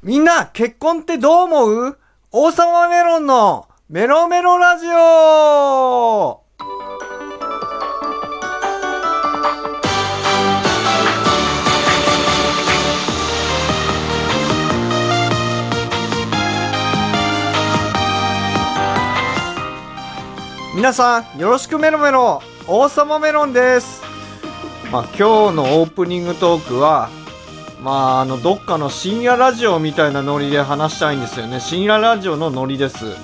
みんな、結婚ってどう思う？王様メロンのメロメロラジオ。皆さん、よろしくメロメロ。王様メロンです。まあ、今日のオープニングトークは、まあ、あの、どっかの深夜ラジオみたいなノリで話したいんですよね。深夜ラジオのノリです。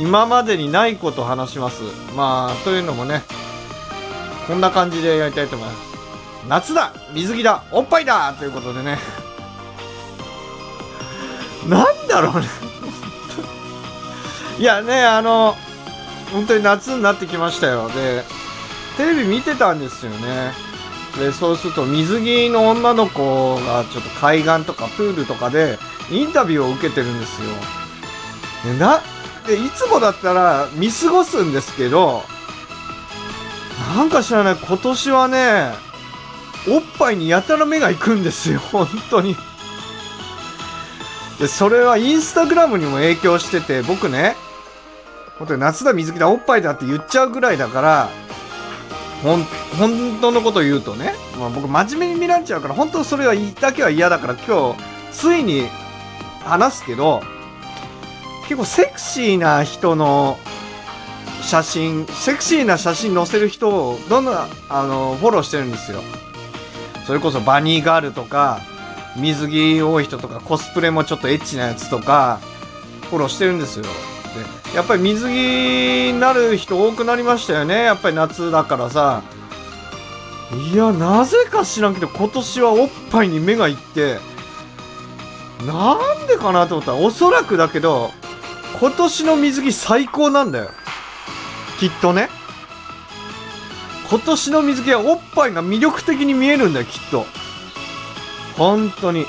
今までにないこと話します。まあ、というのもね、こんな感じでやりたいと思います。夏だ水着だおっぱいだということでね。なんだろうね。いやね、あの、本当に夏になってきましたよ。で、テレビ見てたんですよね。でそうすると水着の女の子がちょっと海岸とかプールとかでインタビューを受けてるんですよ。でなでいつもだったら見過ごすんですけどなんか知らない今年はねおっぱいにやたら目が行くんですよ 本当に。でそれはインスタグラムにも影響してて僕ね本当に夏だ水着だおっぱいだって言っちゃうぐらいだからほん本当のこと言うとね、まあ、僕真面目に見られちゃうから本当それはだけは嫌だから今日ついに話すけど結構セクシーな人の写真セクシーな写真載せる人をどんどんあのフォローしてるんですよ。それこそバニーガールとか水着多い人とかコスプレもちょっとエッチなやつとかフォローしてるんですよ。やっぱり水着になる人多くなりましたよね。やっぱり夏だからさ。いやなぜか知らんけど今年はおっぱいに目がいってなんでかなと思った。らおそらくだけど今年の水着最高なんだよ。きっとね。今年の水着はおっぱいが魅力的に見えるんだよきっと。本当に。だ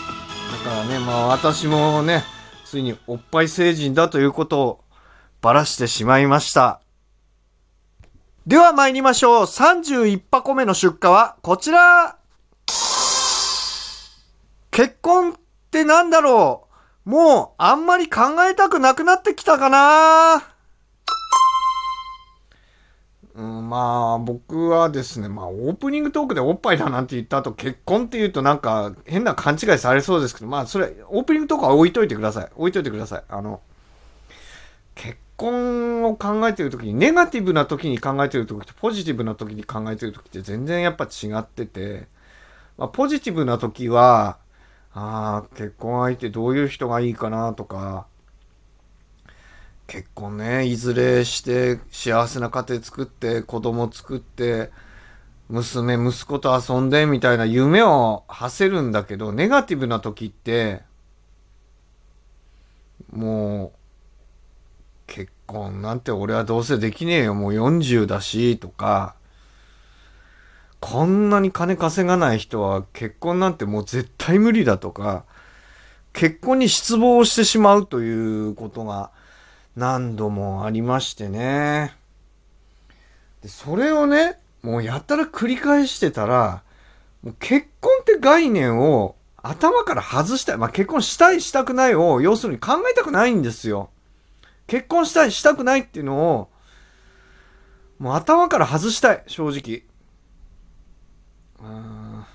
からねまあ私もねついにおっぱい成人だということをばらしてしまいました。では参りましょう。31箱目の出荷はこちら結婚ってなんだろうもうあんまり考えたくなくなってきたかなうん、まあ僕はですね、まあオープニングトークでおっぱいだなんて言った後結婚って言うとなんか変な勘違いされそうですけど、まあそれオープニングトークは置いといてください。置いといてください。あの、結婚を考えてる時にネガティブな時に考えてる時とポジティブな時に考えてる時って全然やっぱ違ってて、まあ、ポジティブな時はああ結婚相手どういう人がいいかなとか結婚ねいずれして幸せな家庭作って子供作って娘息子と遊んでみたいな夢を馳せるんだけどネガティブな時ってもう婚なんて俺はどうせできねえよ、もう40だし、とか、こんなに金稼がない人は結婚なんてもう絶対無理だとか、結婚に失望してしまうということが何度もありましてね。でそれをね、もうやったら繰り返してたら、もう結婚って概念を頭から外したい。まあ結婚したいしたくないを要するに考えたくないんですよ。結婚したいしたくないっていうのをもう頭から外したい正直。うん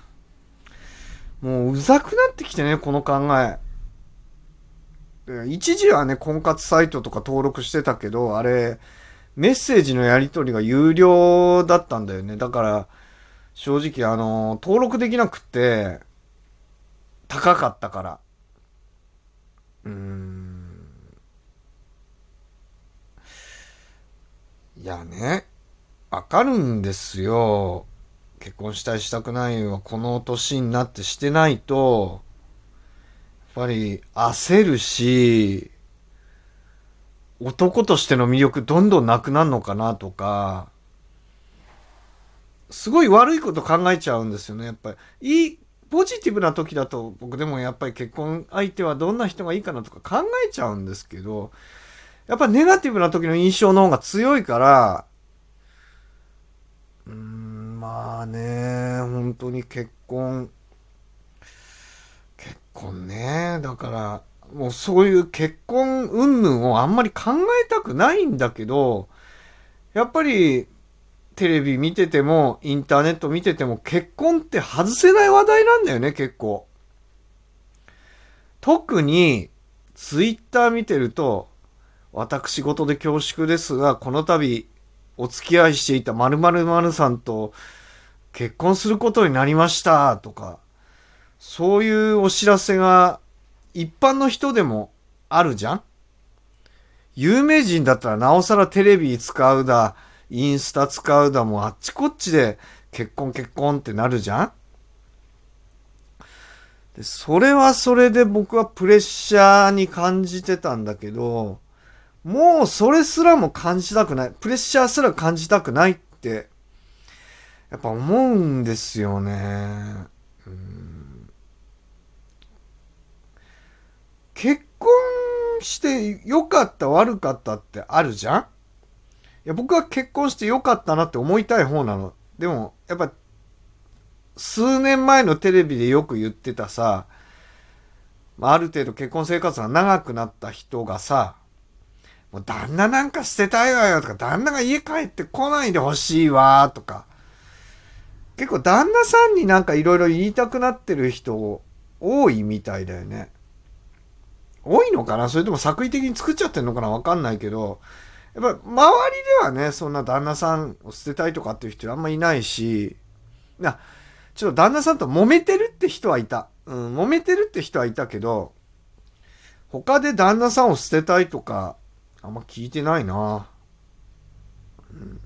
もううざくなってきてねこの考え。一時はね婚活サイトとか登録してたけどあれメッセージのやり取りが有料だったんだよね。だから正直あの登録できなくて高かったから。うーん。いやね、わかるんですよ。結婚したいしたくないはこの年になってしてないと、やっぱり焦るし、男としての魅力どんどんなくなるのかなとか、すごい悪いこと考えちゃうんですよね、やっぱり。いい、ポジティブな時だと僕でもやっぱり結婚相手はどんな人がいいかなとか考えちゃうんですけど、やっぱネガティブな時の印象の方が強いから、うん、まあね、本当に結婚、結婚ね、だから、もうそういう結婚云々をあんまり考えたくないんだけど、やっぱりテレビ見てても、インターネット見てても、結婚って外せない話題なんだよね、結構。特に、ツイッター見てると、私事で恐縮ですが、この度、お付き合いしていた〇〇〇さんと結婚することになりましたとか、そういうお知らせが一般の人でもあるじゃん？有名人だったらなおさらテレビ使うだ、インスタ使うだもあっちこっちで結婚結婚ってなるじゃん？でそれはそれで僕はプレッシャーに感じてたんだけど、もうそれすらも感じたくない。プレッシャーすら感じたくないって、やっぱ思うんですよね。うん結婚して良かった悪かったってあるじゃん？いや僕は結婚して良かったなって思いたい方なの。でもやっぱ数年前のテレビでよく言ってたさ、ある程度結婚生活が長くなった人がさ、もう旦那なんか捨てたいわよとか、旦那が家帰ってこないでほしいわとか、結構旦那さんになんかいろいろ言いたくなってる人多いみたいだよね。多いのかな？それとも作為的に作っちゃってんのかな？わかんないけど、やっぱ周りではね、そんな旦那さんを捨てたいとかっていう人あんまいないし、な、ちょっと旦那さんと揉めてるって人はいた。うん、揉めてるって人はいたけど、他で旦那さんを捨てたいとか、あんま聞いてないな。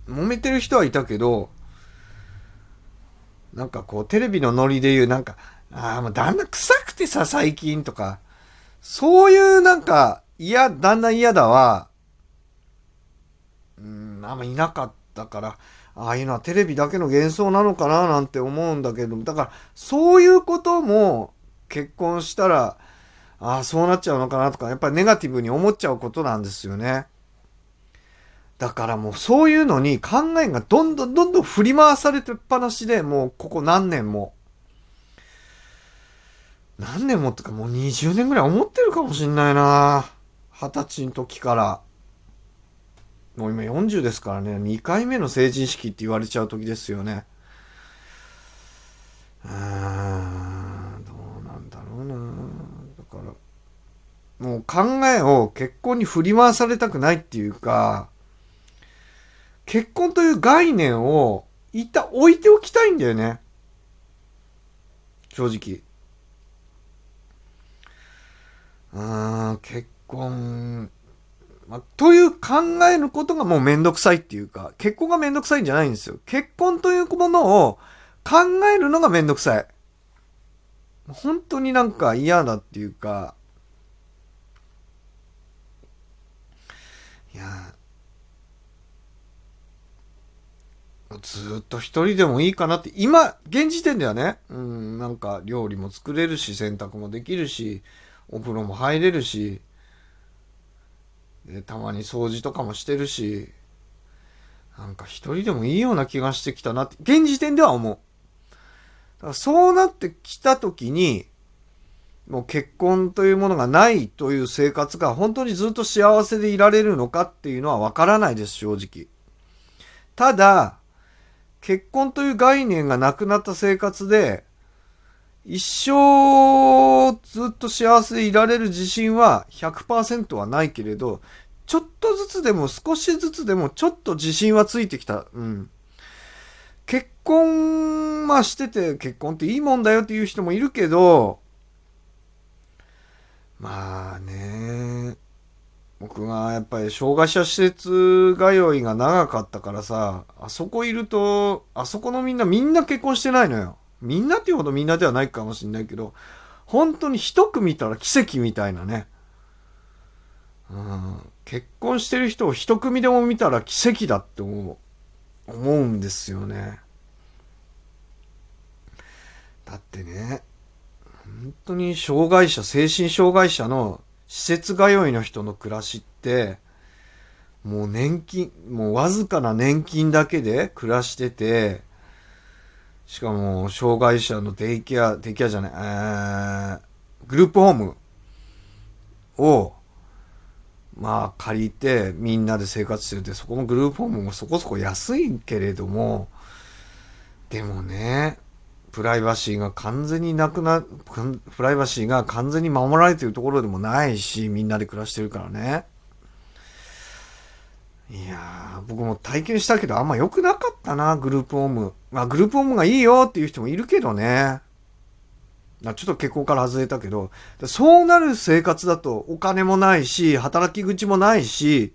揉めてる人はいたけど、なんかこう、テレビのノリで言う、なんか、ああ、もう旦那臭くてさ、最近とか、そういうなんか、嫌、旦那嫌だは、うん、あんまいなかったから、ああいうのはテレビだけの幻想なのかななんて思うんだけど、だからそういうことも結婚したら、ああ、そうなっちゃうのかなとか、やっぱりネガティブに思っちゃうことなんですよね。だからもうそういうのに考えがどんどんどんどん振り回されてっぱなしで、もうここ何年も。何年もってかもう20年ぐらい思ってるかもしんないな二十歳の時から。もう今40ですからね、2回目の成人式って言われちゃう時ですよね。うーん、どうなんだろうなだから、もう考えを結婚に振り回されたくないっていうか、結婚という概念を一旦置いておきたいんだよね。正直。うーん、結婚、ま、という考えることがもうめんどくさいっていうか、結婚がめんどくさいんじゃないんですよ。結婚というものを考えるのがめんどくさい。本当になんか嫌だっていうか、や、ずっと一人でもいいかなって、今、現時点ではね、うん、なんか料理も作れるし、洗濯もできるし、お風呂も入れるし、でたまに掃除とかもしてるし、なんか一人でもいいような気がしてきたなって、現時点では思う。だからそうなってきた時に、もう結婚というものがないという生活が本当にずっと幸せでいられるのかっていうのはわからないです、正直。ただ、結婚という概念がなくなった生活で、一生ずっと幸せでいられる自信は100%はないけれど、ちょっとずつでも少しずつでもちょっと自信はついてきた。うん。結婚、まあしてて結婚っていいもんだよっていう人もいるけど、まあね、僕がやっぱり障害者施設通いが長かったからさ、あそこいると、あそこのみんなみんな結婚してないのよ。みんなっていうほどみんなではないかもしれないけど、本当に一組見たら奇跡みたいなね。うん、結婚してる人を一組でも見たら奇跡だって思う、思うんですよね。だってね、本当に障害者、精神障害者の施設通いの人の暮らしって、もう年金、もうわずかな年金だけで暮らしてて、しかも、障害者のデイケア、デイケアじゃない、えー、グループホームをまあ借りてみんなで生活してるってそこのグループホームもそこそこ安いけれどもでもねプライバシーが完全になくなプライバシーが完全に守られてるところでもないしみんなで暮らしてるからね。いやー僕も体験したけどあんま良くなかったなグループホーム。まあグループホームがいいよっていう人もいるけどね。ちょっと結婚から外れたけど、そうなる生活だとお金もないし、働き口もないし、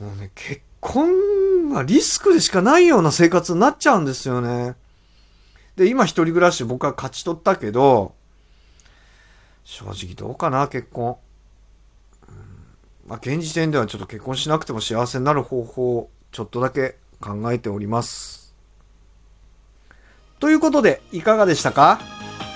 もうね、結婚はリスクでしかないような生活になっちゃうんですよね。で、今一人暮らし僕は勝ち取ったけど、正直どうかな、結婚。まあ、現時点ではちょっと結婚しなくても幸せになる方法をちょっとだけ考えております。ということで、いかがでしたか？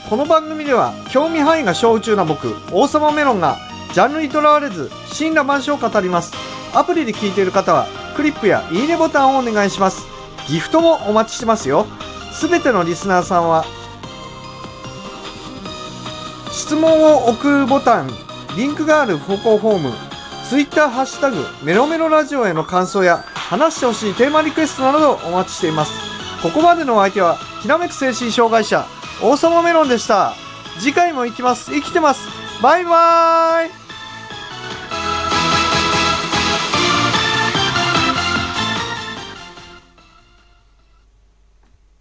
この番組では、興味範囲が小宇宙な僕、王様メロンが、ジャンルにとらわれず、神羅万象を語ります。アプリで聞いている方は、クリップやいいねボタンをお願いします。ギフトもお待ちしてますよ。すべてのリスナーさんは、質問を送るボタン、リンクがある投稿フォーム、Twitter ハッシュタグ、メロメロラジオへの感想や、話してほしいテーマリクエストなどをお待ちしています。ここまでのお相手は、ひらめく精神障害者王様メロンでした次回も行きます生きてますバイバーイ